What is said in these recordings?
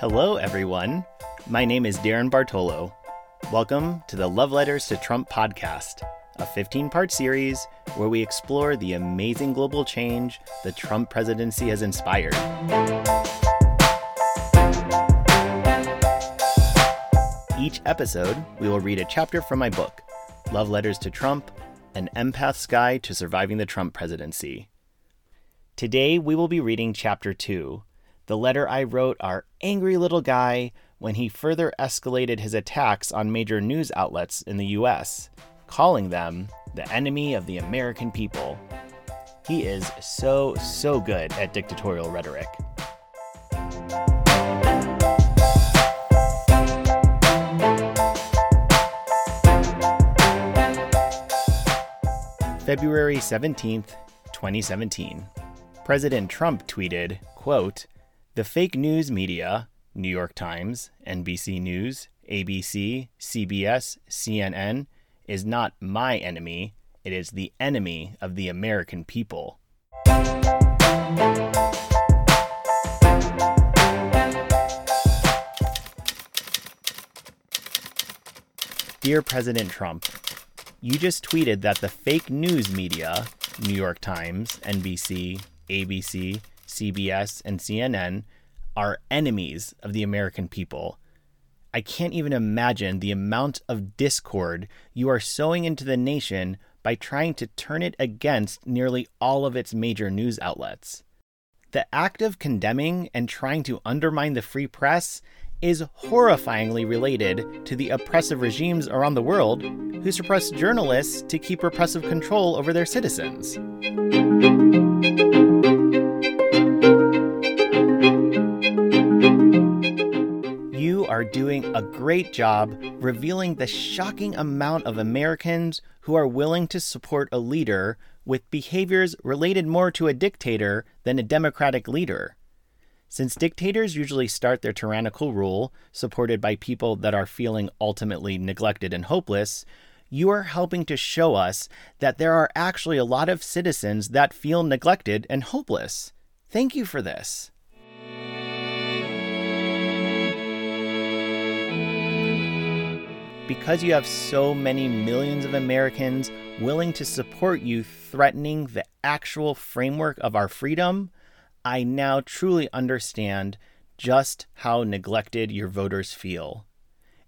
Hello, everyone. My name is Darren Bartolo. Welcome to the Love Letters to Trump podcast, a 15 part series where we explore the amazing global change the Trump presidency has inspired. Each episode, we will read a chapter from my book, Love Letters to Trump An Empath's Guide to Surviving the Trump Presidency. Today, we will be reading Chapter 2 The Letter I Wrote Our Angry Little Guy when he further escalated his attacks on major news outlets in the US, calling them the enemy of the American people. He is so, so good at dictatorial rhetoric. February 17th, 2017. President Trump tweeted, quote, "The fake news media, New York Times, NBC News, ABC, CBS, CNN, is not my enemy, it is the enemy of the American people." Dear President Trump, you just tweeted that the fake news media, New York Times, NBC, ABC, CBS, and CNN, are enemies of the American people. I can't even imagine the amount of discord you are sowing into the nation by trying to turn it against nearly all of its major news outlets. The act of condemning and trying to undermine the free press is horrifyingly related to the oppressive regimes around the world who suppress journalists to keep repressive control over their citizens. Are doing a great job revealing the shocking amount of Americans who are willing to support a leader with behaviors related more to a dictator than a democratic leader. Since dictators usually start their tyrannical rule supported by people that are feeling ultimately neglected and hopeless, you are helping to show us that there are actually a lot of citizens that feel neglected and hopeless. Thank you for this. Because you have so many millions of Americans willing to support you threatening the actual framework of our freedom, I now truly understand just how neglected your voters feel.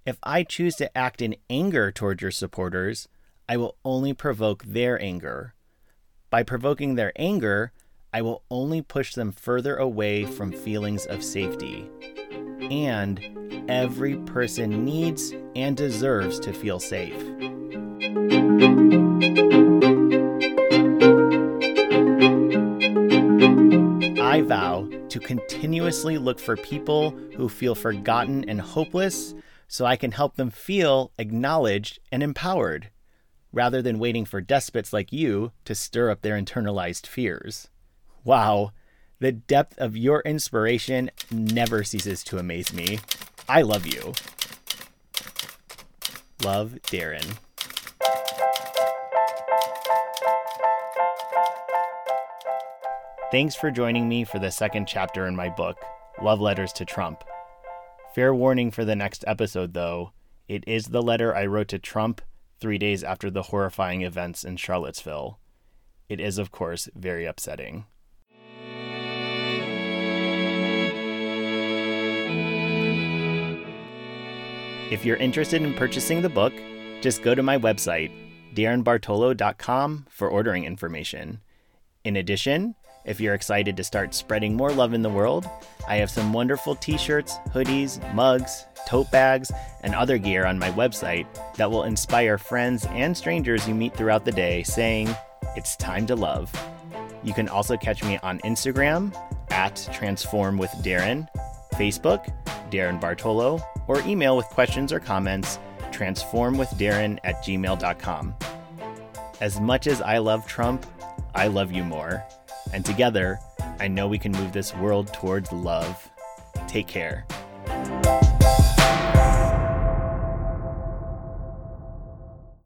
If I choose to act in anger toward your supporters, I will only provoke their anger. By provoking their anger, I will only push them further away from feelings of safety. And every person needs and deserves to feel safe. I vow to continuously look for people who feel forgotten and hopeless so I can help them feel acknowledged and empowered, rather than waiting for despots like you to stir up their internalized fears. Wow, the depth of your inspiration never ceases to amaze me. I love you. Love, Darren. Thanks for joining me for the second chapter in my book, Love Letters to Trump. Fair warning for the next episode, though, it is the letter I wrote to Trump three days after the horrifying events in Charlottesville. It is, of course, very upsetting. If you're interested in purchasing the book, just go to my website, darrenbartolo.com, for ordering information. In addition, if you're excited to start spreading more love in the world, I have some wonderful t shirts, hoodies, mugs, tote bags, and other gear on my website that will inspire friends and strangers you meet throughout the day saying, It's time to love. You can also catch me on Instagram at Transform with Darren, Facebook, Darren Bartolo, or email with questions or comments, transformwithdarren at gmail.com. As much as I love Trump, I love you more. And together, I know we can move this world towards love. Take care.